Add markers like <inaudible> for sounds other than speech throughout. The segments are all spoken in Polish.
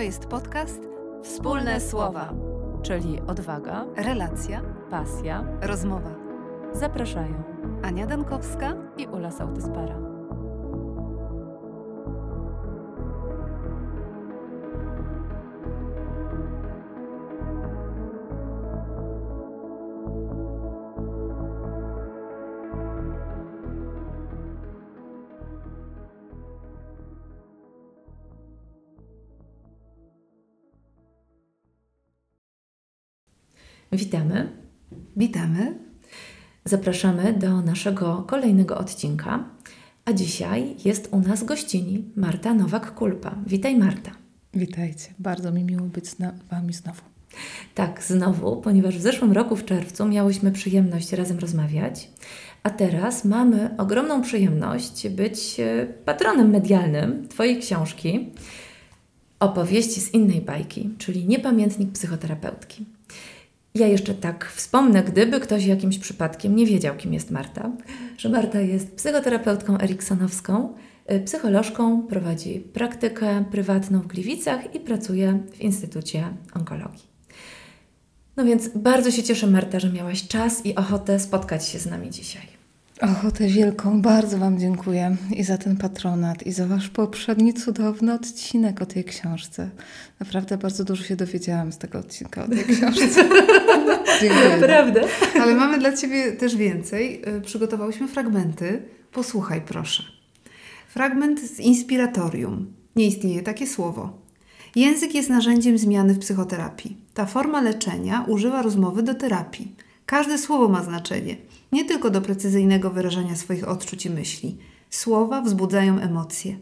To jest podcast Wspólne słowa, czyli odwaga, Relacja, pasja. Rozmowa. Zapraszają Ania Dankowska. i Ula Sautyspara. Witamy. Witamy. Zapraszamy do naszego kolejnego odcinka. A dzisiaj jest u nas gościni Marta Nowak-Kulpa. Witaj Marta. Witajcie, bardzo mi miło być z Wami znowu. Tak, znowu, ponieważ w zeszłym roku w czerwcu miałyśmy przyjemność razem rozmawiać, a teraz mamy ogromną przyjemność być e, patronem medialnym Twojej książki Opowieści z innej bajki, czyli Niepamiętnik psychoterapeutki. Ja jeszcze tak wspomnę, gdyby ktoś jakimś przypadkiem nie wiedział, kim jest Marta, że Marta jest psychoterapeutką eriksonowską, y, psycholożką, prowadzi praktykę prywatną w Gliwicach i pracuje w Instytucie Onkologii. No więc bardzo się cieszę, Marta, że miałaś czas i ochotę spotkać się z nami dzisiaj. Ochotę wielką, bardzo Wam dziękuję i za ten patronat, i za Wasz poprzedni cudowny odcinek o tej książce. Naprawdę bardzo dużo się dowiedziałam z tego odcinka o tej książce. <laughs> dziękuję. Prawda? Ale mamy dla Ciebie też więcej. Y, Przygotowałyśmy fragmenty. Posłuchaj, proszę. Fragment z Inspiratorium. Nie istnieje takie słowo. Język jest narzędziem zmiany w psychoterapii. Ta forma leczenia używa rozmowy do terapii. Każde słowo ma znaczenie, nie tylko do precyzyjnego wyrażania swoich odczuć i myśli. Słowa wzbudzają emocje.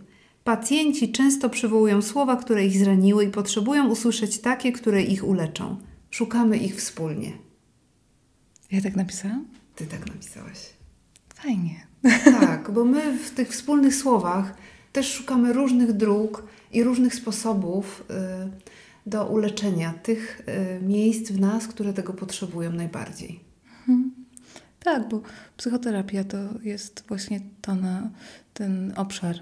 Pacjenci często przywołują słowa, które ich zraniły i potrzebują usłyszeć takie, które ich uleczą. Szukamy ich wspólnie. Ja tak napisałam? Ty tak napisałaś. Fajnie. Tak, bo my w tych wspólnych słowach też szukamy różnych dróg i różnych sposobów y, do uleczenia tych y, miejsc w nas, które tego potrzebują najbardziej. Tak, bo psychoterapia to jest właśnie to na ten obszar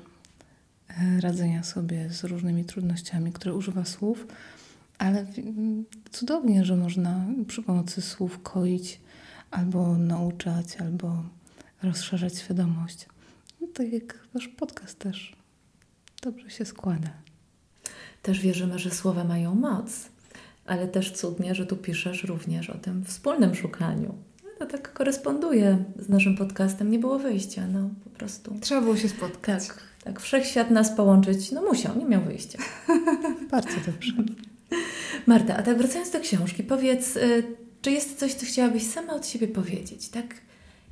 e, radzenia sobie z różnymi trudnościami, które używa słów, ale cudownie, że można przy pomocy słów koić albo nauczać, albo rozszerzać świadomość. No, tak jak wasz podcast też dobrze się składa. Też wierzymy, że słowa mają moc, ale też cudnie, że tu piszesz również o tym wspólnym szukaniu. To tak koresponduje z naszym podcastem. Nie było wyjścia, no po prostu. Trzeba było się spotkać. Tak, tak. Wszechświat nas połączyć, no musiał, nie miał wyjścia. <laughs> Bardzo dobrze. <laughs> Marta, a tak wracając do książki, powiedz, y, czy jest coś, co chciałabyś sama od siebie powiedzieć, tak?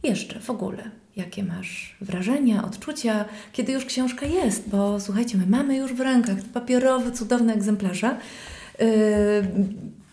Jeszcze w ogóle. Jakie masz wrażenia, odczucia, kiedy już książka jest? Bo słuchajcie, my mamy już w rękach papierowe, cudowne egzemplarze yy,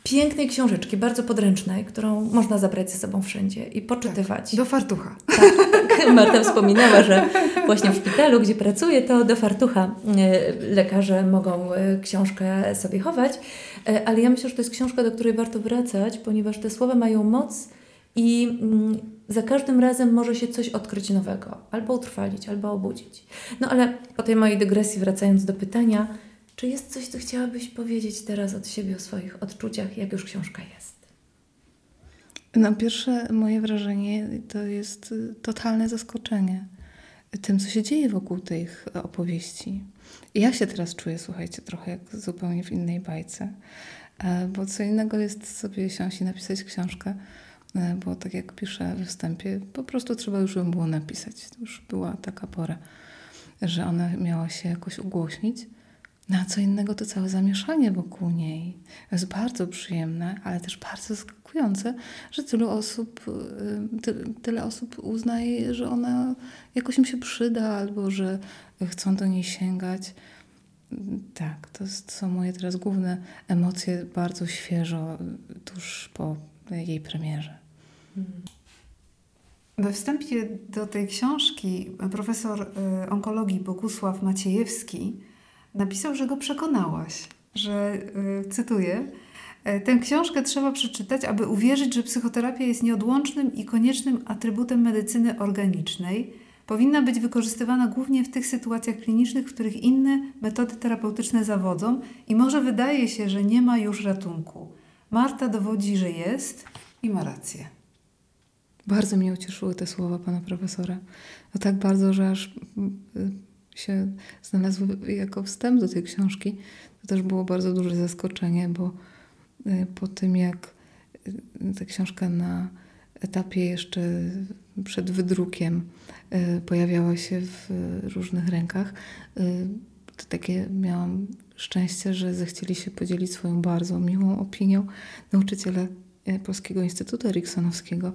pięknej książeczki, bardzo podręcznej, którą można zabrać ze sobą wszędzie i poczytywać. Do fartucha. Tak, <laughs> Marta wspominała, że właśnie w szpitalu, gdzie pracuje, to do fartucha e, lekarze mogą e, książkę sobie chować, E, ale ja myślę, że to jest książka, do której warto wracać, ponieważ te słowa mają moc i mm, za każdym razem może się coś odkryć nowego, albo utrwalić, albo obudzić. No ale po tej mojej dygresji, wracając do pytania, czy jest coś, co chciałabyś powiedzieć teraz od siebie o swoich odczuciach, jak już książka jest? No, pierwsze moje wrażenie to jest y, totalne zaskoczenie tym, co się dzieje wokół tych opowieści. Ja się teraz czuję, słuchajcie, trochę jak zupełnie w innej bajce, E, bo co innego jest sobie siąść i napisać książkę, bo tak jak piszę we wstępie, po prostu trzeba już ją było napisać. To już była taka pora, że ona miała się jakoś ugłośnić. No co innego to całe zamieszanie wokół niej. Jest bardzo przyjemne, ale też bardzo zaskakujące, że tylu osób, y, ty, tyle osób uznaje, że ona jakoś im się przyda, albo że chcą do niej sięgać. Tak, to są moje teraz główne emocje bardzo świeżo, tuż po jej premierze. We wstępie do tej książki profesor y, onkologii Bogusław Maciejewski napisał, że go przekonałaś, że, y, cytuję, "E, Tę książkę trzeba przeczytać, aby uwierzyć, że psychoterapia jest nieodłącznym i koniecznym atrybutem medycyny organicznej, Powinna być wykorzystywana głównie w tych sytuacjach klinicznych, w których inne metody terapeutyczne zawodzą i może wydaje się, że nie ma już ratunku. Marta dowodzi, że jest i ma rację. Bardzo mnie ucieszyły te słowa pana profesora. No tak bardzo, że aż y, się znalazły jako wstęp do tej książki. To też było bardzo duże zaskoczenie, bo y, po tym jak y, ta książka na etapie jeszcze przed wydrukiem pojawiała się w różnych rękach, to takie miałam szczęście, że zechcieli się podzielić swoją bardzo miłą opinią nauczyciele Polskiego Instytutu Eriksonowskiego,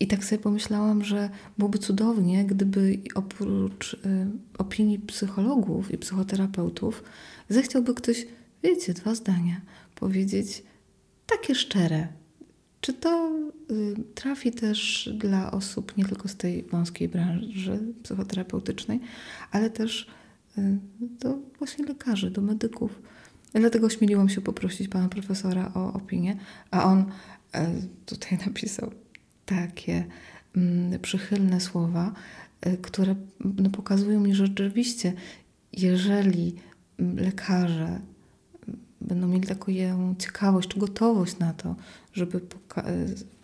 i tak sobie pomyślałam, że byłoby cudownie, gdyby oprócz y, opinii psychologów i psychoterapeutów zechciałby ktoś, wiecie, dwa zdania powiedzieć takie szczere. Czy to y, trafi też dla osób nie tylko z tej wąskiej branży psychoterapeutycznej, ale też y, do właśnie lekarzy, do medyków. Dlatego śmieliłam się poprosić pana profesora o opinię, a on tutaj napisał takie mm, przychylne słowa, y, które no, pokazują mi, że rzeczywiście, jeżeli mm, lekarze mm, będą mieli taką ciekawość czy gotowość na to, żeby y,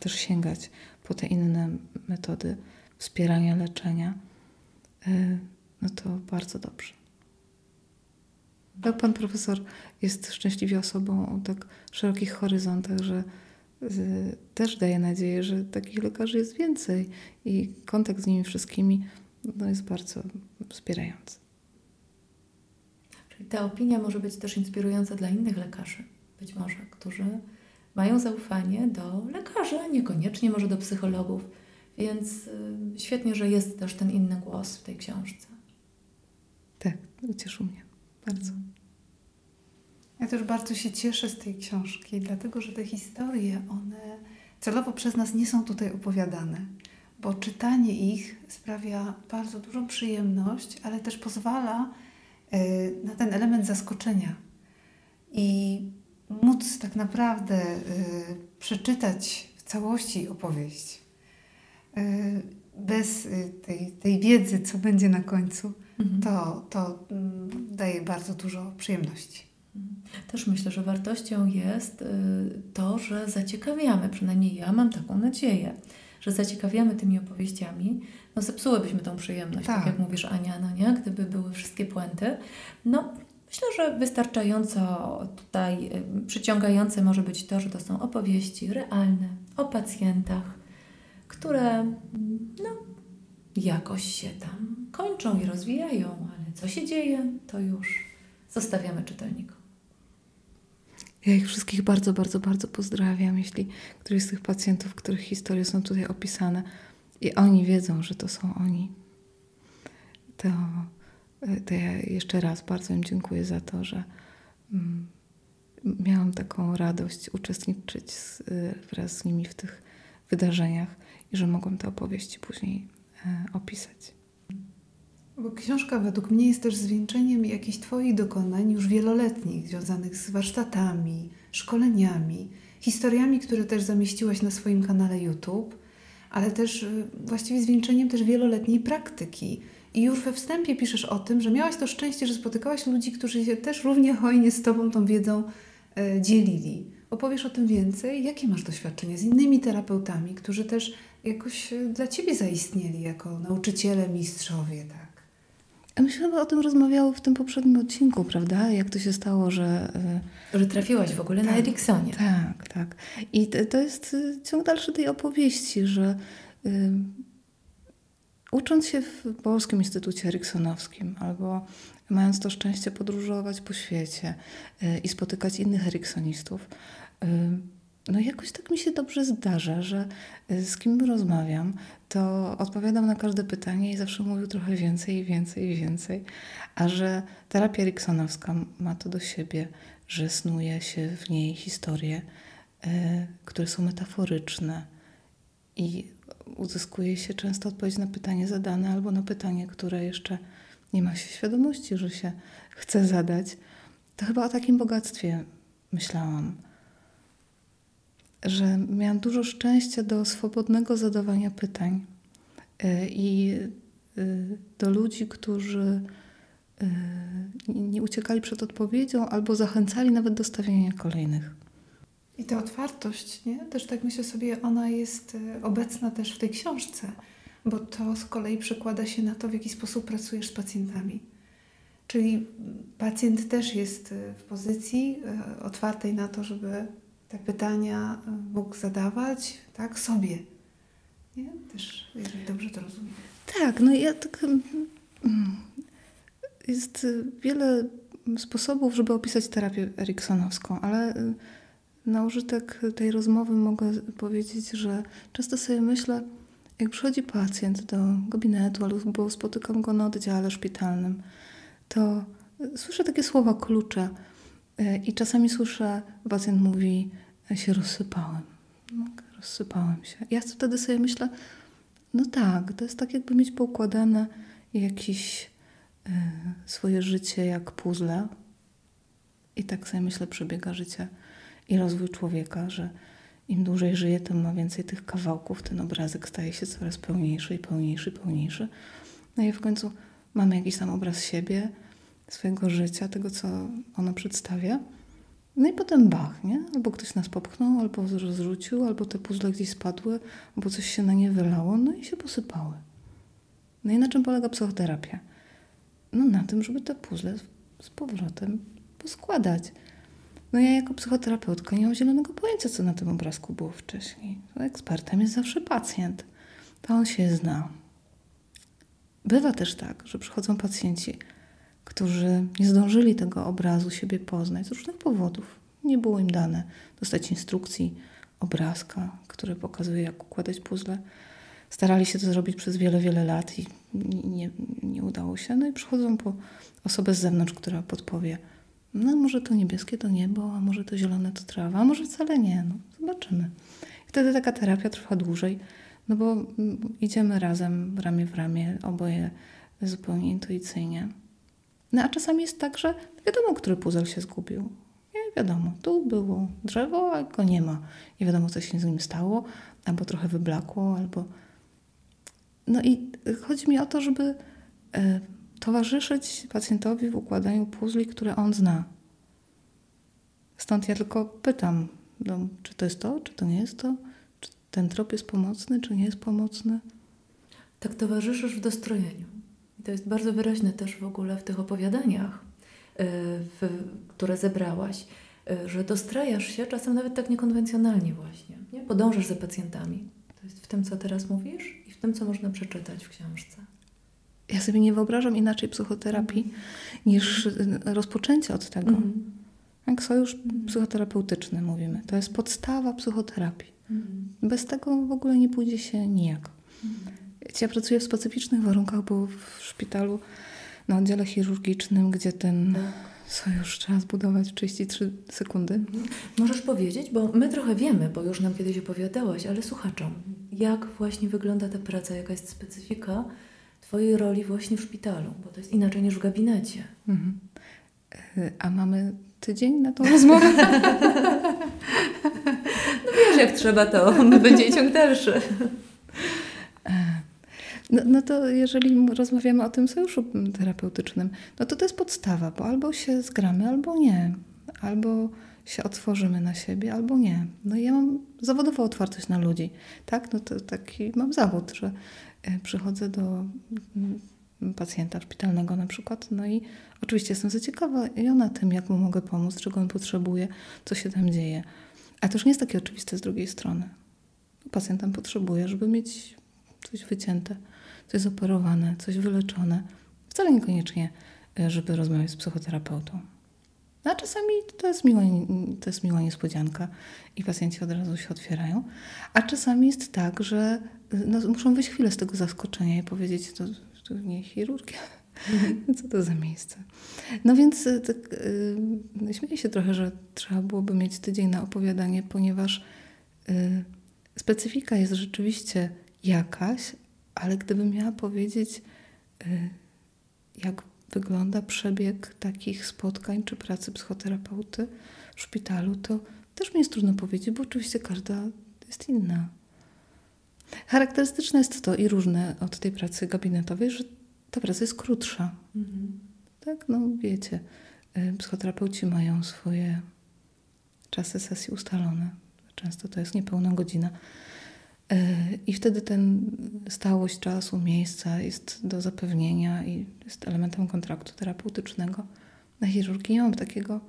też sięgać po te inne metody wspierania leczenia, y, no to bardzo dobrze. Pan profesor jest szczęśliwie osobą o tak szerokich horyzontach, że też daje nadzieję, że takich lekarzy jest więcej i kontakt z nimi wszystkimi no, jest bardzo wspierający. Czyli ta opinia może być też inspirująca dla innych lekarzy, być może, którzy mają zaufanie do lekarzy, a niekoniecznie może do psychologów. Więc y, świetnie, że jest też ten inny głos w tej książce. Tak, ucieszył mnie bardzo. Ja też bardzo się cieszę z tej książki, dlatego że te historie, one celowo przez nas nie są tutaj opowiadane, bo czytanie ich sprawia bardzo dużą przyjemność, ale też pozwala y, na ten element zaskoczenia i móc tak naprawdę y, przeczytać w całości opowieść y, bez tej, tej wiedzy, co będzie na końcu, mhm. to, to mm, daje bardzo dużo przyjemności. Też myślę, że wartością jest y, to, że zaciekawiamy, przynajmniej ja mam taką nadzieję, że zaciekawiamy tymi opowieściami. No zepsułybyśmy tą przyjemność, tak, tak jak mówisz Ania, no nie? Gdyby były wszystkie puenty. No myślę, że wystarczająco tutaj y, przyciągające może być to, że to są opowieści realne o pacjentach, które no, jakoś się tam kończą i rozwijają, ale co się dzieje, to już zostawiamy czytelnikom. Ja ich wszystkich bardzo, bardzo, bardzo pozdrawiam, jeśli któryś z tych pacjentów, których historie są tutaj opisane i oni wiedzą, że to są oni, to, to ja jeszcze raz bardzo im dziękuję za to, że mm, miałam taką radość uczestniczyć z, wraz z nimi w tych wydarzeniach i że mogłam te opowieści później e, opisać. Książka według mnie jest też zwieńczeniem jakichś Twoich dokonań już wieloletnich, związanych z warsztatami, szkoleniami, historiami, które też zamieściłaś na swoim kanale YouTube, ale też y, właściwie zwieńczeniem też wieloletniej praktyki. I już we wstępie piszesz o tym, że miałaś to szczęście, że spotykałaś ludzi, którzy się też równie hojnie z Tobą tą wiedzą e, dzielili. Opowiesz o tym więcej? Jakie masz doświadczenie z innymi terapeutami, którzy też jakoś e, dla Ciebie zaistnieli jako nauczyciele, mistrzowie, tak? Myśmy o tym rozmawiały w tym poprzednim odcinku, prawda? Jak to się stało, że... E, że trafiłaś w ogóle tak, na Eriksonie. Tak, tak. I to jest y, ciąg dalszy tej opowieści, że y, ucząc się w Polskim Instytucie Eriksonowskim albo mając to szczęście podróżować po świecie i spotykać innych eriksonistów, no jakoś tak mi się dobrze zdarza, że z kim rozmawiam, to odpowiadam na każde pytanie i zawsze mówię trochę więcej i więcej i więcej. A że terapia eriksonowska ma to do siebie, że snuje się w niej historie, y, które są metaforyczne i uzyskuje się często odpowiedź na pytanie zadane albo na pytanie, które jeszcze nie ma się świadomości, że się chce zadać, to chyba o takim bogactwie myślałam że miałam dużo szczęścia do swobodnego zadawania pytań. Y, I y, do ludzi, którzy y, nie uciekali przed odpowiedzią albo zachęcali nawet do stawiania kolejnych. I ta otwartość, nie? Też tak myślę sobie, ona jest obecna też w tej książce, bo to z kolei przekłada się na to, w jaki sposób pracujesz z pacjentami. Czyli pacjent też jest w pozycji otwartej na to, żeby te pytania mógł zadawać tak sobie. Nie? Też, jeżeli dobrze to rozumiem. Tak, no ja tak... Mm, jest wiele sposobów, żeby opisać terapię eriksonowską, ale y, na użytek tej rozmowy mogę powiedzieć, że często sobie myślę, jak przychodzi pacjent do gabinetu albo spotykam go na oddziale szpitalnym, to słyszę takie słowa klucze y, i czasami słyszę, pacjent mówi, się rozsypałem. No, rozsypałem się. Ja wtedy sobie myślę, no tak, to jest tak jakby mieć poukładane jakieś y, swoje życie jak puzzle. I tak sobie myślę, przebiega życie i rozwój człowieka, że im dłużej żyje, tym ma więcej tych kawałków, ten obrazek staje się coraz pełniejszy i pełniejszy pełniejszy. No i w końcu mamy jakiś tam obraz siebie, swojego życia, tego, co ono przedstawia. No i potem bach, nie? Albo ktoś nas popchnął, albo rozrzucił, albo te puzzle gdzieś spadły, albo coś się na nie wylało, no i się posypały. No i na czym polega psychoterapia? No na tym, żeby te puzzle z powrotem poskładać. No ja jako psychoterapeutka nie mam zielonego pojęcia, co na tym obrazku było wcześniej. Ekspertem jest zawsze pacjent. To on się zna. Bywa też tak, że przychodzą pacjenci, którzy nie zdążyli tego obrazu siebie poznać z różnych powodów. Nie było im dane dostać instrukcji, obrazka, który pokazuje, jak układać puzzle. Starali się to zrobić przez wiele, wiele lat i nie, nie udało się. No i przychodzą po osobę z zewnątrz, która podpowie, no może to niebieskie to niebo, a może to zielone to trawa, a może wcale nie. No, zobaczymy. I wtedy taka terapia trwa dłużej, no bo mm, idziemy razem, ramię w ramię, oboje zupełnie intuicyjnie. No a czasami jest tak, że wiadomo, który puzzle się zgubił. Nie wiadomo, tu było drzewo, a go nie ma. Nie wiadomo, co się z nim stało, albo trochę wyblakło, albo... No i chodzi mi o to, żeby e, towarzyszyć pacjentowi w układaniu puzli, które on zna. Stąd ja tylko pytam, no, czy to jest to, czy to nie jest to, czy ten trop jest pomocny, czy nie jest pomocny. Tak towarzyszysz w dostrojeniu. I to jest bardzo wyraźne też w ogóle w tych opowiadaniach, y, w, które zebrałaś, y, że dostrajasz się czasem nawet tak niekonwencjonalnie właśnie. Nie? Podążasz za pacjentami. To jest w tym, co teraz mówisz i w tym, co można przeczytać w książce. Ja sobie nie wyobrażam inaczej psychoterapii mm. niż rozpoczęcie od tego. Mm. Jak sojusz psychoterapeutyczny mówimy. To jest podstawa psychoterapii. Mm. Bez tego w ogóle nie pójdzie się nijak. Ja pracuję w specyficznych warunkach, bo w szpitalu na oddziale chirurgicznym, gdzie ten tak. sojusz trzeba zbudować w 33 sekundy. Możesz powiedzieć, bo my trochę wiemy, bo już nam kiedyś opowiadałaś, ale słuchaczom, jak właśnie wygląda ta praca, jaka jest specyfika Twojej roli właśnie w szpitalu, bo to jest inaczej niż w gabinecie. Mhm. A mamy tydzień na tą <laughs> rozmowę? no wiesz, jak trzeba, to będzie ciąg dalszy. No, no to jeżeli rozmawiamy o tym sojuszu terapeutycznym, no to to jest podstawa, bo albo się zgramy, albo nie. Albo się otworzymy na siebie, albo nie. No ja mam zawodową otwartość na ludzi, tak? No to taki mam zawód, że e, przychodzę do mm, pacjenta szpitalnego na przykład, no i oczywiście jestem zaciekawiona tym, jak mu mogę pomóc, czego on potrzebuje, co się tam dzieje. A to już nie jest takie oczywiste z drugiej strony. Pacjent tam potrzebuje, żeby mieć coś wycięte coś zoperowane, coś wyleczone. Wcale niekoniecznie, e, żeby rozmawiać z psychoterapeutą. No, a czasami to jest, miła, to jest miła niespodzianka i pacjenci od razu się otwierają. A czasami jest tak, że e, no, muszą wyjść chwilę z tego zaskoczenia i powiedzieć, to, to nie chirurgia. Mhm. <laughs> Co to za miejsce? No więc e, tak, yy, śmieję się trochę, że trzeba byłoby mieć tydzień na opowiadanie, ponieważ yy, specyfika jest rzeczywiście jakaś, ale gdybym miała powiedzieć, y, jak wygląda przebieg takich spotkań czy pracy psychoterapeuty w szpitalu, to też mi jest trudno powiedzieć, bo oczywiście każda jest inna. Charakterystyczne jest to i różne od tej pracy gabinetowej, że ta praca jest krótsza. Mhm. Tak, no wiecie, y, psychoterapeuci mają swoje czasy sesji ustalone. Często to jest niepełna godzina. Y, I wtedy ten stałość czasu, miejsca jest do zapewnienia i jest elementem kontraktu terapeutycznego. Na chirurgii nie mam takiego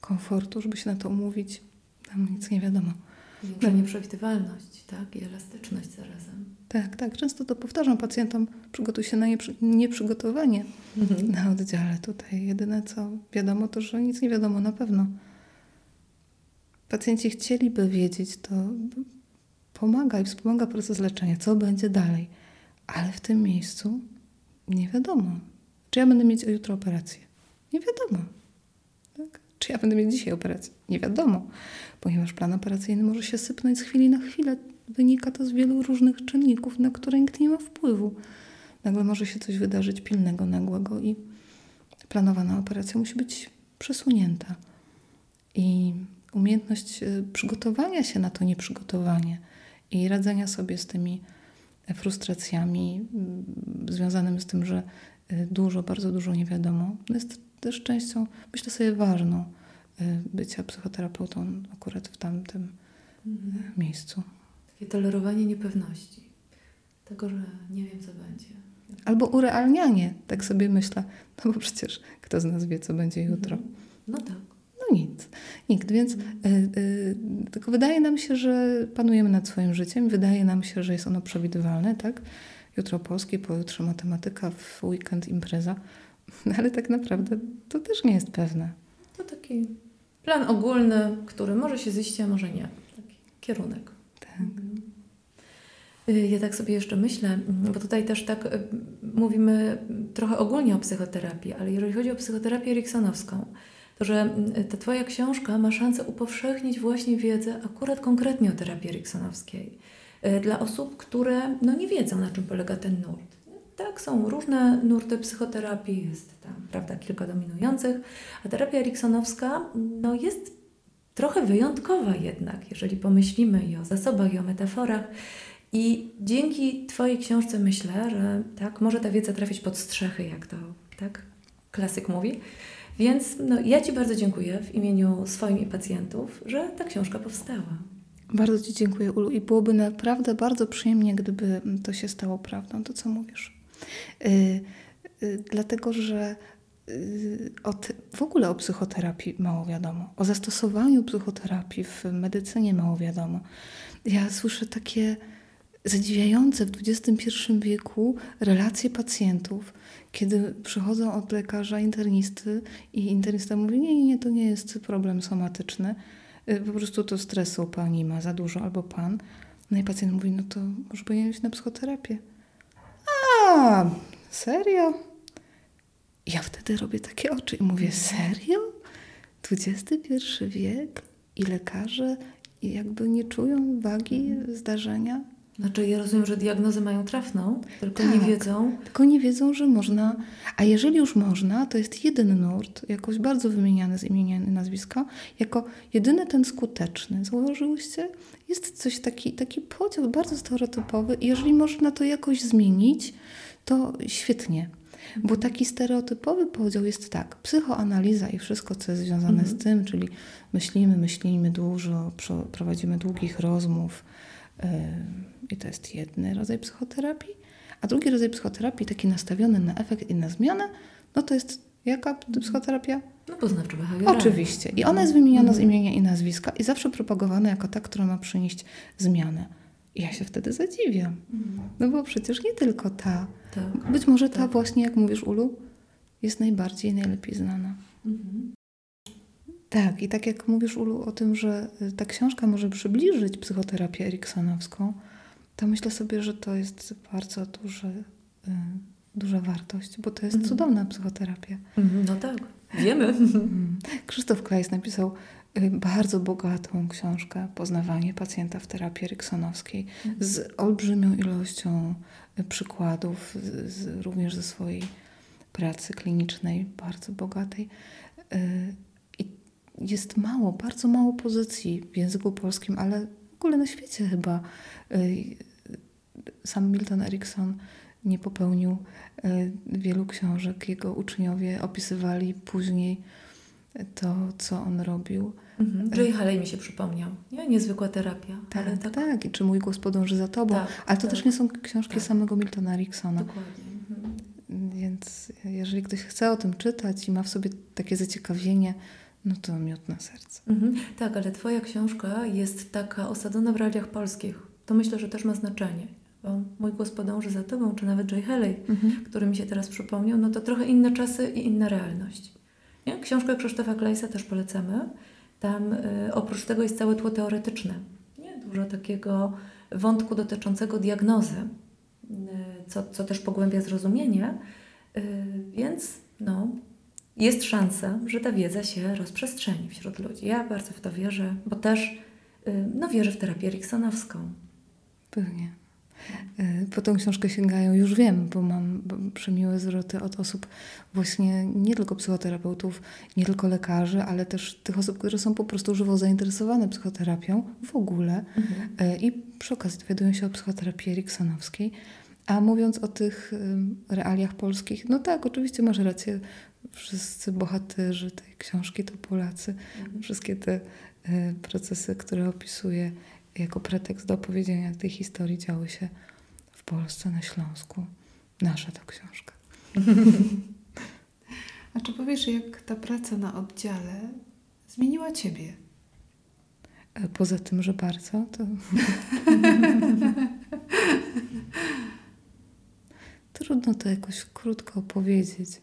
komfortu, żeby się na to umówić. Tam nic nie wiadomo. Większa nieprzewidywalność, tak? I elastyczność zarazem. Tak, tak. Często to powtarzam pacjentom, przygotuj się na nieprzy- nieprzygotowanie na oddziale. Tutaj jedyne co wiadomo to, że nic nie wiadomo na pewno. Pacjenci chcieliby wiedzieć, to pomaga i wspomaga proces leczenia, co będzie dalej. Ale w tym miejscu nie wiadomo. Czy ja będę mieć jutro operację? Nie wiadomo. Tak? Czy ja będę mieć dzisiaj operację? Nie wiadomo, ponieważ plan operacyjny może się sypnąć z chwili na chwilę. Wynika to z wielu różnych czynników, na które nikt nie ma wpływu. Nagle może się coś wydarzyć pilnego, nagłego i planowana operacja musi być przesunięta. I umiejętność y, przygotowania się na to nieprzygotowanie i radzenia sobie z tymi frustracjami mm, związanymi z tym, że y, dużo, bardzo dużo nie wiadomo, jest też częścią, myślę sobie, ważną y, bycia psychoterapeutą akurat w tamtym Mhm. miejscu. Takie tolerowanie niepewności. Tego, że nie wiem, co będzie. Albo urealnianie, tak sobie myślę, no bo przecież kto z nas wie, co będzie jutro. No tak. No nic, nikt, więc y, y, tylko wydaje nam się, że panujemy nad swoim życiem, wydaje nam się, że jest ono przewidywalne, tak? Jutro polski, pojutrze matematyka, w weekend impreza, no, <laughs> ale tak naprawdę to też nie jest pewne. To taki plan ogólny, który może się ziścić, a może nie. Taki kierunek. Tak. Y, Ja tak sobie jeszcze myślę, bo tutaj też tak y, mówimy trochę ogólnie o psychoterapii, ale jeżeli chodzi o psychoterapię eriksonowską, że mm, ta Twoja książka ma szansę upowszechnić właśnie wiedzę akurat konkretnie o terapii eriksonowskiej y, dla osób, które no, nie wiedzą, na czym polega ten nurt. Tak, są różne nurty psychoterapii, jest tam prawda, kilka dominujących, a terapia eriksonowska no, jest trochę wyjątkowa jednak, jeżeli pomyślimy i o zasobach, i o metaforach. I dzięki Twojej książce myślę, że tak, może ta wiedza trafić pod strzechy, jak to tak klasyk mówi. Więc no, ja Ci bardzo dziękuję w imieniu swoim i pacjentów, że ta książka powstała. Bardzo Ci dziękuję, Ulu, i byłoby naprawdę bardzo przyjemnie, gdyby to się stało prawdą, to co mówisz. Y, y, dlatego, że y, o ty, w ogóle o psychoterapii mało wiadomo. O zastosowaniu psychoterapii w medycynie mało wiadomo. Ja słyszę takie zadziwiające w XXI wieku relacje pacjentów, kiedy przychodzą od lekarza internisty i internista mówi, nie, nie, to nie jest problem somatyczny, y, po prostu to stresu pani ma za dużo albo pan. No i pacjent mówi, no to może powinien iść na psychoterapię. A, serio? Ja wtedy robię takie oczy i mówię, serio? XXI wiek i lekarze jakby nie czują wagi zdarzenia? Znaczy, ja rozumiem, że diagnozę mają trafną, tylko Tak. nie wiedzą. Tylko nie wiedzą, że można, a jeżeli już można, to jest jeden nurt, jakoś bardzo wymieniany z imienia i nazwiska, jako jedyny ten skuteczny. Zauważyłyście? Jest coś taki, taki podział bardzo stereotypowy i jeżeli można to jakoś zmienić, to świetnie. Bo taki stereotypowy podział jest tak, psychoanaliza i wszystko, co jest związane z tym, czyli myślimy, myślimy dużo, pro- prowadzimy długich rozmów i to jest jeden rodzaj psychoterapii. A drugi rodzaj psychoterapii, taki nastawiony na efekt i na zmianę, no to jest jaka psychoterapia? No poznawczo behawioralne. Oczywiście. I ona jest wymieniana z imienia i nazwiska i zawsze propagowana jako ta, która ma przynieść zmianę. I ja się wtedy zadziwiam. No bo przecież nie tylko ta. Tak. Być może ta Tak. właśnie, jak mówisz Ulu, jest najbardziej, najlepiej znana. Mhm. Tak, i tak jak mówisz Ulu o tym, że y, ta książka może przybliżyć psychoterapię eriksonowską, to myślę sobie, że to jest bardzo duży, y, duża wartość, bo to jest Mhm. cudowna psychoterapia. Mhm, No tak, wiemy. <laughs> Mm. Krzysztof Klejs napisał y, bardzo bogatą książkę Poznawanie pacjenta w terapii eriksonowskiej z olbrzymią ilością y, przykładów, z, z, również ze swojej pracy klinicznej, bardzo bogatej. Y, jest mało, bardzo mało pozycji w języku polskim, ale w ogóle na świecie chyba y, sam Milton Erickson nie popełnił e, wielu książek. Jego uczniowie opisywali później to, co on robił. Mhm. Jay Haley mi się przypomniał. Nie? Niezwykła terapia. Tak, ale tak, tak. I czy mój głos podąży za tobą. Tak, ale to tak. też nie są książki Tak. samego Miltona Ericksona. Dokładnie. Mhm. Więc jeżeli ktoś chce o tym czytać i ma w sobie takie zaciekawienie, no to miód na serce. Mhm. Tak, ale Twoja książka jest taka osadzona w realiach polskich. To myślę, że też ma znaczenie. Bo mój głos podąży za Tobą, czy nawet Jay Haley, który mi się teraz przypomniał, no to trochę inne czasy i inna realność. Nie? Książkę Krzysztofa Klejsa też polecamy. Tam y, oprócz tego jest całe tło teoretyczne. Nie? Dużo takiego wątku dotyczącego diagnozy, y, co, co też pogłębia zrozumienie. Y, więc no, jest szansa, że ta wiedza się rozprzestrzeni wśród ludzi. Ja bardzo w to wierzę, bo też y, no, wierzę w terapię eriksonowską. Pewnie. Y, Po tą książkę sięgają, już wiem, bo mam przemiłe zwroty od osób właśnie nie tylko psychoterapeutów, nie tylko lekarzy, ale też tych osób, które są po prostu żywo zainteresowane psychoterapią w ogóle Y, i przy okazji dowiadują się o psychoterapii eriksonowskiej. A mówiąc o tych realiach polskich, no tak, oczywiście masz rację, wszyscy bohaterzy tej książki to Polacy. Wszystkie te y, procesy, które opisuje jako pretekst do opowiedzenia tej historii działy się w Polsce, na Śląsku. Nasza to książka. <laughs> A czy powiesz, jak ta praca na oddziale zmieniła Ciebie? E, Poza tym, że bardzo, to... <laughs> Trudno to jakoś krótko opowiedzieć.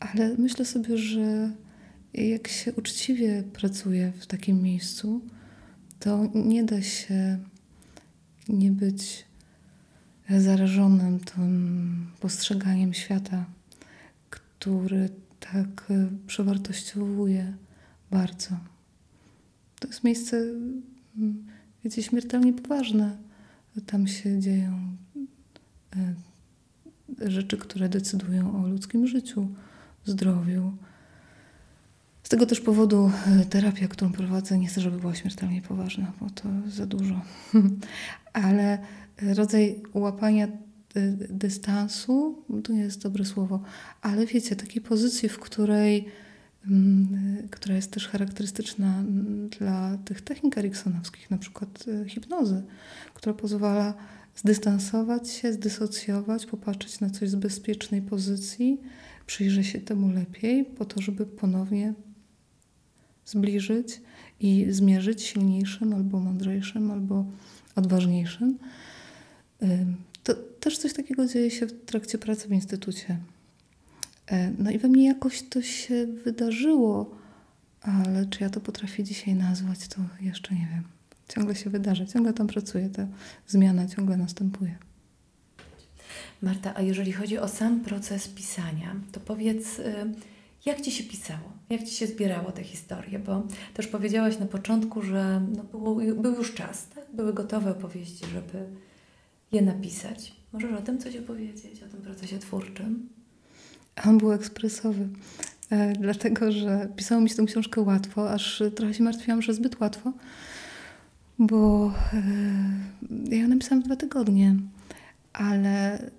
Ale myślę sobie, że jak się uczciwie pracuje w takim miejscu, to nie da się nie być zarażonym tym postrzeganiem świata, który tak e, przewartościowuje bardzo. To jest miejsce, mm, wiecie, śmiertelnie poważne. Tam się dzieją e, rzeczy, które decydują o ludzkim życiu, zdrowiu. Z tego też powodu e, terapia, którą prowadzę, nie chcę, żeby była śmiertelnie poważna, bo to za dużo. <laughs> Ale rodzaj łapania e, dystansu, to nie jest dobre słowo, ale wiecie, takiej pozycji, w której mm, która jest też charakterystyczna mm, dla tych technik eriksonowskich, na przykład e, hipnozy, która pozwala zdystansować się, zdysocjować, popatrzeć na coś z bezpiecznej pozycji, przyjrzeć się temu lepiej, po to, żeby ponownie zbliżyć i zmierzyć silniejszym, albo mądrzejszym, albo odważniejszym. Ym, To też coś takiego dzieje się w trakcie pracy w instytucie. E, No i we mnie jakoś to się wydarzyło, ale czy ja to potrafię dzisiaj nazwać, to jeszcze nie wiem. Ciągle się wydarza, ciągle tam pracuję, ta zmiana ciągle następuje. Marta, a jeżeli chodzi o sam proces pisania, to powiedz, y, jak Ci się pisało? Jak Ci się zbierało te historie? Bo też powiedziałaś na początku, że no było, był już czas, tak? były gotowe opowieści, żeby je napisać. Możesz o tym coś opowiedzieć, o tym procesie twórczym? On był ekspresowy, e, dlatego że pisało mi się tę książkę łatwo, aż trochę się martwiłam, że zbyt łatwo, bo e, ja napisałam dwa tygodnie, ale e,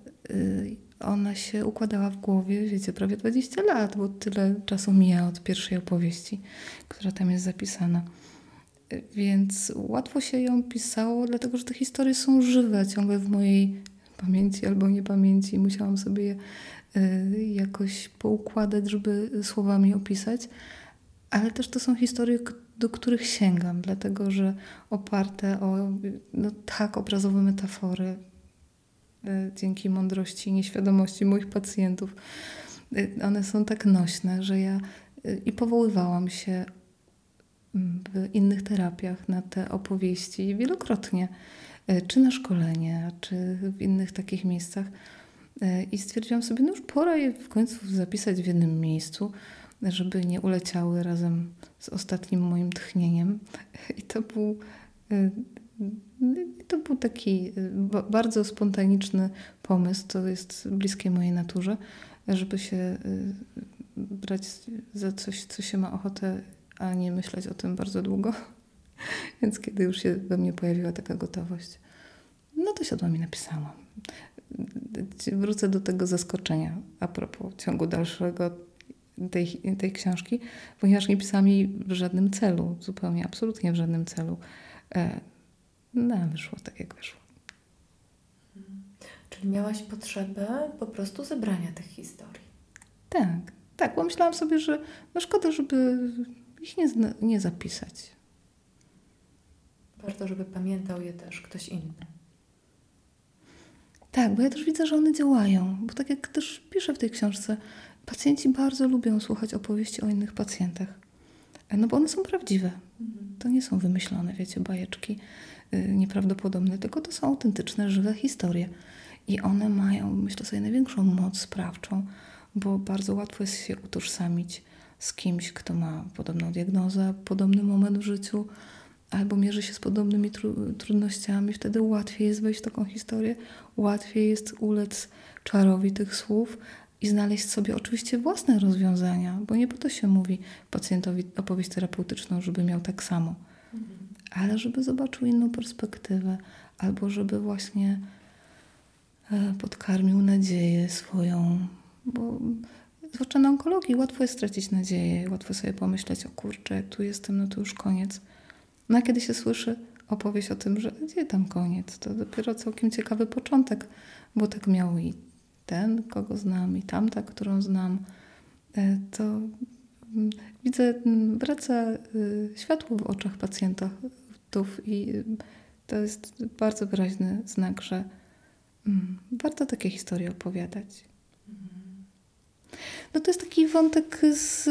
ona się układała w głowie, wiecie, prawie 20 lat, bo tyle czasu mija od pierwszej opowieści, która tam jest zapisana. Więc łatwo się ją pisało, dlatego że te historie są żywe, ciągle w mojej pamięci albo niepamięci. Musiałam sobie je y, jakoś poukładać, żeby słowami opisać. Ale też to są historie, do których sięgam, dlatego że oparte o no, tak obrazowe metafory, y, dzięki mądrości i nieświadomości moich pacjentów, y, one są tak nośne, że ja y, i powoływałam się mm, w innych terapiach na te opowieści wielokrotnie, czy na szkolenia, czy w innych takich miejscach. I stwierdziłam sobie, no już pora je w końcu zapisać w jednym miejscu, żeby nie uleciały razem z ostatnim moim tchnieniem. I to był, y, to był taki y, ba- bardzo spontaniczny pomysł, to jest bliskie mojej naturze, żeby się y, brać za coś, co się ma ochotę, a nie myśleć o tym bardzo długo. <laughs> Więc kiedy już się we mnie pojawiła taka gotowość, No to siadłam i napisałam. Wrócę do tego zaskoczenia a propos ciągu dalszego tej, tej książki, ponieważ nie pisałam jej w żadnym celu, zupełnie, absolutnie w żadnym celu. E, no, wyszło tak, jak wyszło. Czyli miałaś potrzebę po prostu zebrania tych historii. Tak, tak, bo myślałam sobie, że no szkoda, żeby ich nie, nie zapisać. Warto, żeby pamiętał je też ktoś inny. Tak, bo ja też widzę, że one działają, bo tak jak też piszę w tej książce, pacjenci bardzo lubią słuchać opowieści o innych pacjentach. No bo one są prawdziwe. Mhm. To nie są wymyślone, wiecie, bajeczki yy, nieprawdopodobne, tylko to są autentyczne, żywe historie. I one mają, myślę sobie, największą moc sprawczą, bo bardzo łatwo jest się utożsamić z kimś, kto ma podobną diagnozę, podobny moment w życiu, albo mierzy się z podobnymi tru trudnościami. Wtedy łatwiej jest wejść w taką historię, łatwiej jest ulec czarowi tych słów i znaleźć sobie oczywiście własne rozwiązania, bo nie po to się mówi pacjentowi opowieść terapeutyczną, żeby miał tak samo, mhm. ale żeby zobaczył inną perspektywę, albo żeby właśnie E, podkarmił nadzieję swoją, bo zwłaszcza na onkologii łatwo jest stracić nadzieję, łatwo sobie pomyśleć, o kurczę, jak tu jestem, no to już koniec. No a kiedy się słyszy opowieść o tym, że gdzie tam koniec, to dopiero całkiem ciekawy początek, bo tak miał i ten, kogo znam, i tamta, którą znam, e, to mm, widzę, mm, wraca y, światło w oczach pacjentów i to jest bardzo wyraźny znak, że Mm, warto takie historie opowiadać. No to jest taki wątek z,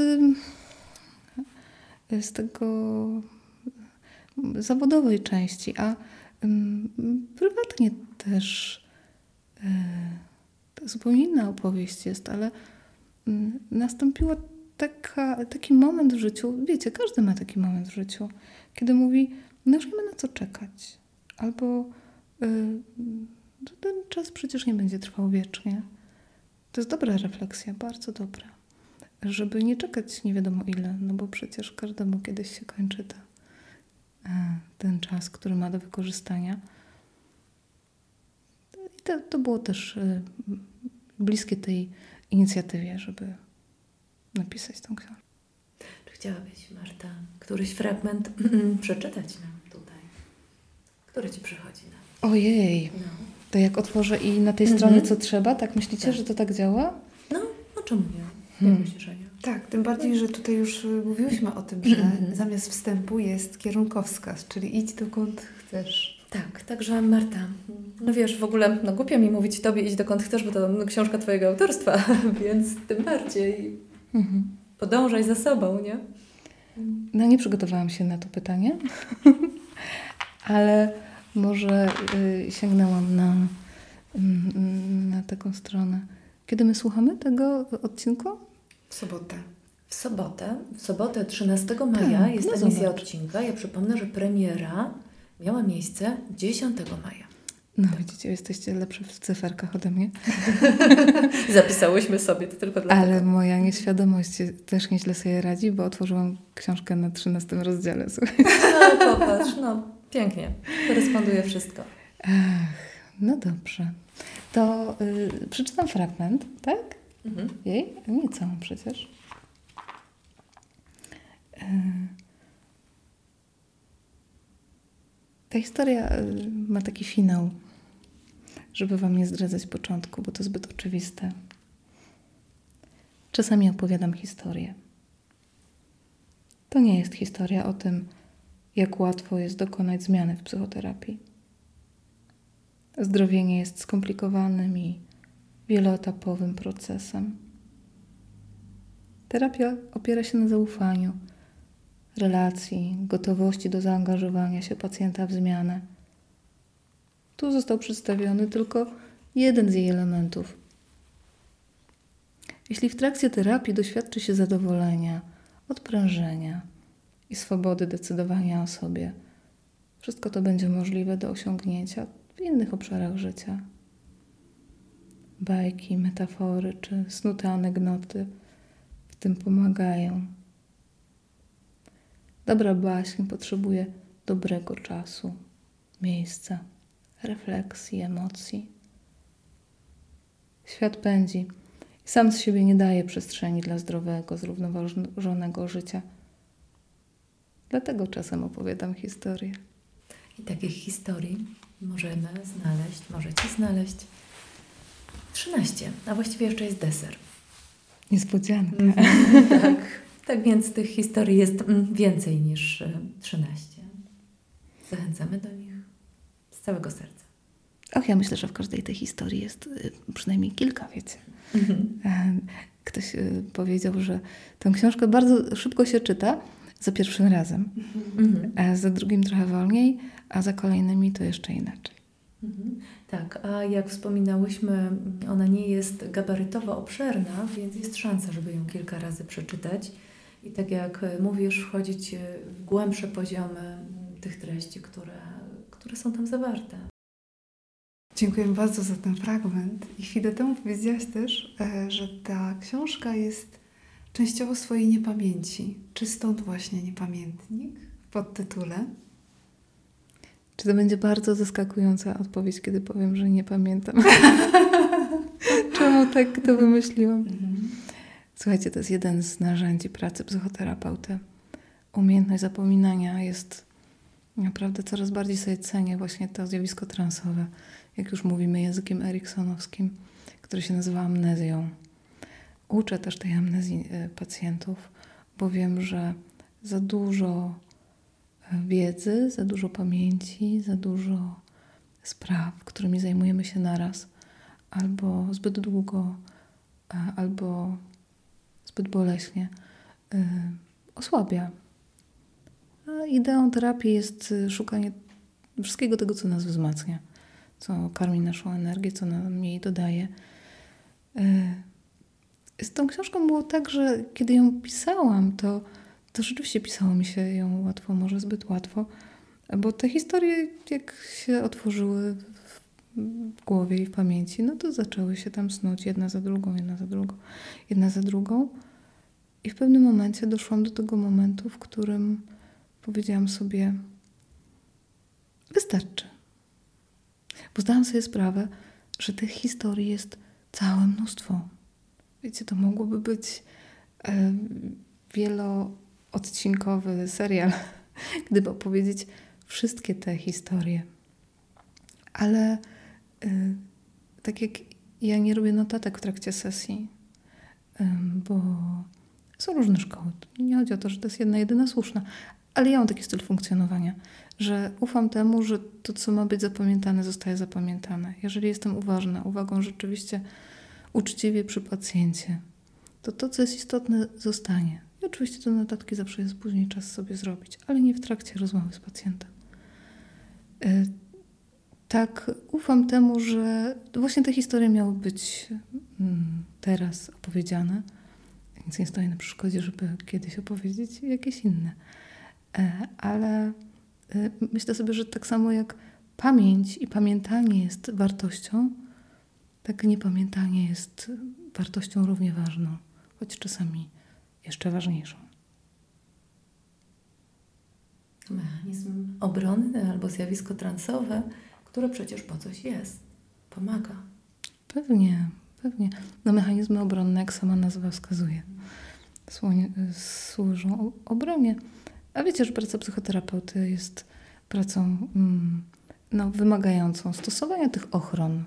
z tego zawodowej części, a prywatnie też e, zupełnie inna opowieść jest, ale nastąpiła taka, taki moment w życiu, wiecie, każdy ma taki moment w życiu, kiedy mówi, no już nie ma na co czekać. Albo y, to ten czas przecież nie będzie trwał wiecznie. To jest dobra refleksja, bardzo dobra. Żeby nie czekać nie wiadomo ile, no bo przecież każdemu kiedyś się kończy ta, e, ten czas, który ma do wykorzystania. I to, to było też e, bliskie tej inicjatywie, żeby napisać tą książkę. Czy chciałabyś, Marta, któryś fragment <clears throat> przeczytać nam tutaj? Który ci przychodzi na Ojej. No. To jak otworzę i na tej stronie mhm. co trzeba, tak myślicie, tak. że to tak działa? No, o czym mówię? Hmm. Myślisz, Tak, tym bardziej, że tutaj już mówiłyśmy o tym, że mhm. zamiast wstępu jest kierunkowskaz, czyli idź dokąd chcesz. Tak, także Marta, no wiesz, w ogóle, no głupio mi mówić Tobie idź dokąd chcesz, bo to no, książka Twojego autorstwa, <laughs> więc tym bardziej mhm. podążaj za sobą, nie? No nie przygotowałam się na to pytanie, <laughs> ale może y, sięgnęłam na, mm, na taką stronę. Kiedy my słuchamy tego odcinku? W sobotę. W sobotę, w sobotę 13 maja tak, jest no emisja zobacz. odcinka. Ja przypomnę, że premiera miała miejsce 10 maja. No tak. widzicie, jesteście lepsze w cyferkach ode mnie. <laughs> Zapisałyśmy sobie to tylko dlatego. Ale moja nieświadomość też nieźle sobie radzi, bo otworzyłam książkę na 13 rozdziale. <laughs> No popatrz, no Pięknie. Koresponduje wszystko. Ach, no dobrze. To y, przeczytam fragment, tak? Mhm. Jej? Nie całą przecież. Y, ta historia y, ma taki finał, żeby Wam nie zdradzać początku, bo to zbyt oczywiste. Czasami opowiadam historię. To nie jest historia o tym, jak łatwo jest dokonać zmiany w psychoterapii. Zdrowienie jest skomplikowanym i wieloetapowym procesem. Terapia opiera się na zaufaniu, relacji, gotowości do zaangażowania się pacjenta w zmianę. Tu został przedstawiony tylko jeden z jej elementów. Jeśli w trakcie terapii doświadczy się zadowolenia, odprężenia, i swobody decydowania o sobie. Wszystko to będzie możliwe do osiągnięcia w innych obszarach życia. Bajki, metafory czy snute anegdoty w tym pomagają. Dobra baśń potrzebuje dobrego czasu, miejsca, refleksji, emocji. Świat pędzi i sam z siebie nie daje przestrzeni dla zdrowego, zrównoważonego życia. Dlatego czasem opowiadam historię. I takich historii możemy znaleźć, możecie znaleźć 13, a właściwie jeszcze jest deser. Niespodzianka. <laughs> tak, tak więc tych historii jest mm, więcej niż 13. E, Zachęcamy do nich z całego serca. Och, ja myślę, że w każdej tej historii jest y, przynajmniej kilka, wiecie. Mhm. E, ktoś powiedział, że tę książkę bardzo szybko się czyta za pierwszym razem, mhm. a za drugim trochę wolniej, a za kolejnymi to jeszcze inaczej. Mhm. Tak, a jak wspominałyśmy, ona nie jest gabarytowo obszerna, więc jest szansa, żeby ją kilka razy przeczytać. I tak jak mówisz, wchodzić w głębsze poziomy tych treści, które, które są tam zawarte. Dziękuję bardzo za ten fragment. I chwilę temu powiedziałaś też, e, że ta książka jest częściowo swojej niepamięci. Czy stąd właśnie niepamiętnik w podtytule? Czy to będzie bardzo zaskakująca odpowiedź, kiedy powiem, że nie pamiętam? <laughs> Czemu tak to wymyśliłam? Mhm. Słuchajcie, to jest jeden z narzędzi pracy psychoterapeuty. Umiejętność zapominania jest naprawdę coraz bardziej sobie cenię właśnie to zjawisko transowe, jak już mówimy językiem eriksonowskim, który się nazywa amnezją. Uczę też tej amnezji e, pacjentów, bo wiem, że za dużo wiedzy, za dużo pamięci, za dużo spraw, którymi zajmujemy się naraz, albo zbyt długo, albo zbyt boleśnie, e, osłabia. Ideą terapii jest szukanie wszystkiego tego, co nas wzmacnia, co karmi naszą energię, co nam jej dodaje. Z tą książką było tak, że kiedy ją pisałam, to, to rzeczywiście pisało mi się ją łatwo, może zbyt łatwo, bo te historie, jak się otworzyły w, głowie i w pamięci, no to zaczęły się tam snuć jedna za drugą, jedna za drugą, jedna za drugą. I w pewnym momencie doszłam do tego momentu, w którym powiedziałam sobie: Wystarczy. Bo zdałam sobie sprawę, że tych historii jest całe mnóstwo. Wiecie, to mogłoby być e, wieloodcinkowy serial, <laughs> gdyby opowiedzieć wszystkie te historie. Ale e, tak jak ja nie robię notatek w trakcie sesji, e, bo są różne szkoły. Nie chodzi o to, że to jest jedna, jedyna słuszna, ale ja mam taki styl funkcjonowania, że ufam temu, że to, co ma być zapamiętane, zostaje zapamiętane. Jeżeli jestem uważna, uwagą rzeczywiście uczciwie przy pacjencie, to to, co jest istotne, zostanie. Oczywiście te notatki zawsze jest później czas sobie zrobić, ale nie w trakcie rozmowy z pacjentem. E, tak, ufam temu, że właśnie te historie miały być mm, teraz opowiedziane, więc nie stoi na przeszkodzie, żeby kiedyś opowiedzieć jakieś inne. E, ale e, myślę sobie, że tak samo jak pamięć i pamiętanie jest wartością, tak niepamiętanie jest wartością równie ważną, choć czasami jeszcze ważniejszą. Mechanizm obronny albo zjawisko transowe, które przecież po coś jest, pomaga. Pewnie, pewnie. No mechanizmy obronne, jak sama nazwa wskazuje, służą obronie. A wiecie, że praca psychoterapeuty jest pracą mm, no, wymagającą stosowania tych ochron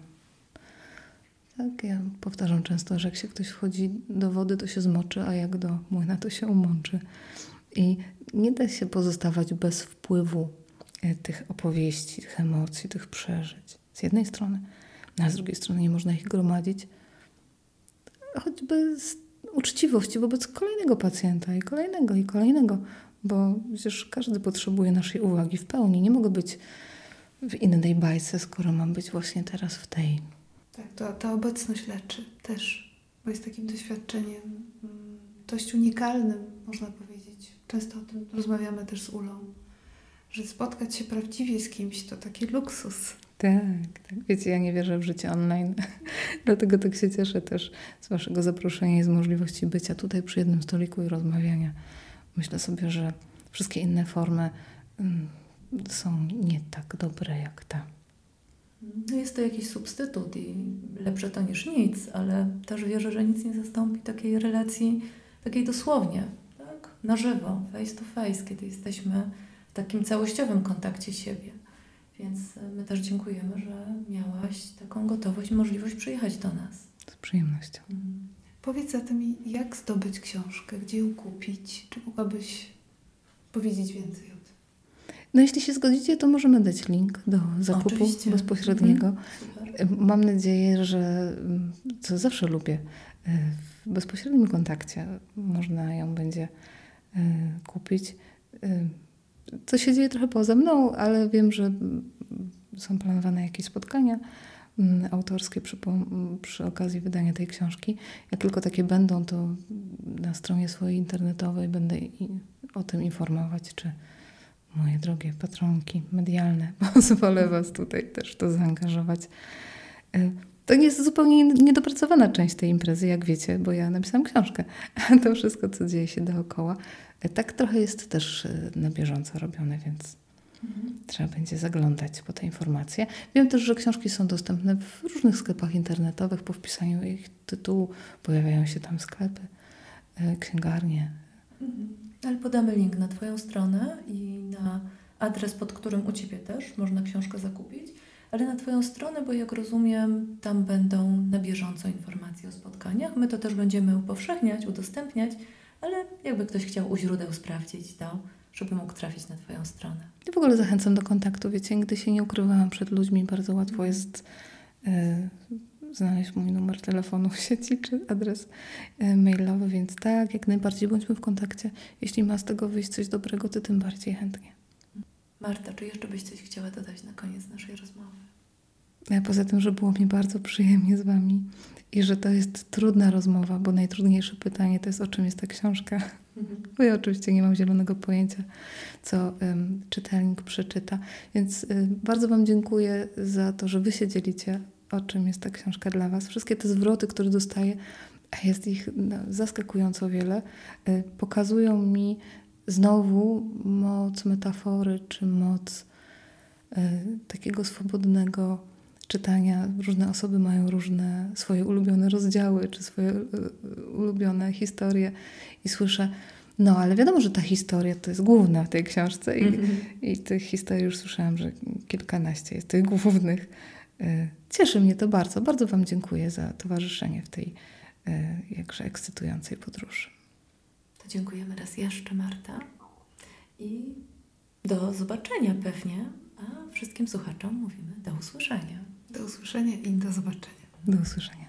tak, ja powtarzam często, że jak się ktoś wchodzi do wody, to się zmoczy, a jak do młyna, to się umączy. I nie da się pozostawać bez wpływu e, tych opowieści, tych emocji, tych przeżyć. Z jednej strony, a z drugiej strony nie można ich gromadzić, choćby z uczciwości wobec kolejnego pacjenta i kolejnego i kolejnego, bo przecież każdy potrzebuje naszej uwagi w pełni. Nie mogę być w innej bajce, skoro mam być właśnie teraz w tej. Tak, to, ta obecność leczy też, bo jest takim doświadczeniem mm, dość unikalnym, można powiedzieć. Często o tym rozmawiamy też z Ulą, że spotkać się prawdziwie z kimś to taki luksus. Tak, tak. Wiecie, ja nie wierzę w życie online, <laughs> dlatego tak się cieszę też z Waszego zaproszenia i z możliwości bycia tutaj przy jednym stoliku i rozmawiania. Myślę sobie, że wszystkie inne formy mm, są nie tak dobre jak ta. No jest to jakiś substytut i lepsze to niż nic, ale też wierzę, że nic nie zastąpi takiej relacji, takiej dosłownie, tak? na żywo, face to face, kiedy jesteśmy w takim całościowym kontakcie siebie. Więc my też dziękujemy, że miałaś taką gotowość i możliwość przyjechać do nas. Z przyjemnością. Mhm. Powiedz zatem, jak zdobyć książkę, gdzie ją kupić? Czy mogłabyś powiedzieć więcej o tym? No jeśli się zgodzicie, to możemy dać link do zakupu Oczywiście. bezpośredniego. Super. Mam nadzieję, że mm, co zawsze lubię, e, w bezpośrednim kontakcie można ją będzie e, kupić. To się dzieje trochę poza mną, ale wiem, że mm, są planowane jakieś spotkania mm, autorskie przy, przy okazji wydania tej książki. Jak tylko takie będą, to na stronie swojej internetowej będę o tym informować, czy moje drogie patronki medialne, <laughs> pozwolę Was tutaj też w to zaangażować. E, To jest zupełnie niedopracowana część tej imprezy, jak wiecie, bo ja napisałam książkę, <laughs> to wszystko, co dzieje się dookoła, e, tak trochę jest też e, na bieżąco robione, więc Mhm. trzeba będzie zaglądać po te informacje. Wiem też, że książki są dostępne w różnych sklepach internetowych. Po wpisaniu ich tytułu pojawiają się tam sklepy, księgarnie. Mhm. Ale podamy link na Twoją stronę i na adres, pod którym u Ciebie też można książkę zakupić, ale na Twoją stronę, bo jak rozumiem, tam będą na bieżąco informacje o spotkaniach. My to też będziemy upowszechniać, udostępniać, ale jakby ktoś chciał u źródeł sprawdzić, to żeby mógł trafić na Twoją stronę. W ogóle zachęcam do kontaktu. Wiecie, gdy się nie ukrywałam przed ludźmi, bardzo łatwo jest e, znaleźć mój numer telefonu w sieci czy adres e, mailowy, więc tak, jak najbardziej bądźmy w kontakcie. Jeśli ma z tego wyjść coś dobrego, to tym bardziej chętnie. Marta, czy jeszcze byś coś chciała dodać na koniec naszej rozmowy? E, Poza tym, że było mi bardzo przyjemnie z Wami i że to jest trudna rozmowa, bo najtrudniejsze pytanie to jest, o czym jest ta książka. Bo ja oczywiście nie mam zielonego pojęcia, co em, czytelnik przeczyta. Więc y, bardzo Wam dziękuję za to, że Wy się dzielicie, o czym jest ta książka dla Was. Wszystkie te zwroty, które dostaję, a jest ich no, zaskakująco wiele, y, pokazują mi znowu moc metafory, czy moc y, takiego swobodnego czytania. Różne osoby mają różne swoje ulubione rozdziały, czy swoje y, ulubione historie i słyszę, no ale wiadomo, że ta historia to jest główna w tej książce i, i tych historii już słyszałam, że kilkanaście jest tych głównych. Y, Cieszy mnie to bardzo. Bardzo Wam dziękuję za towarzyszenie w tej y, jakże ekscytującej podróży. To dziękujemy raz jeszcze, Marta. I do zobaczenia pewnie, a wszystkim słuchaczom mówimy do usłyszenia. Do usłyszenia i do zobaczenia. Do usłyszenia.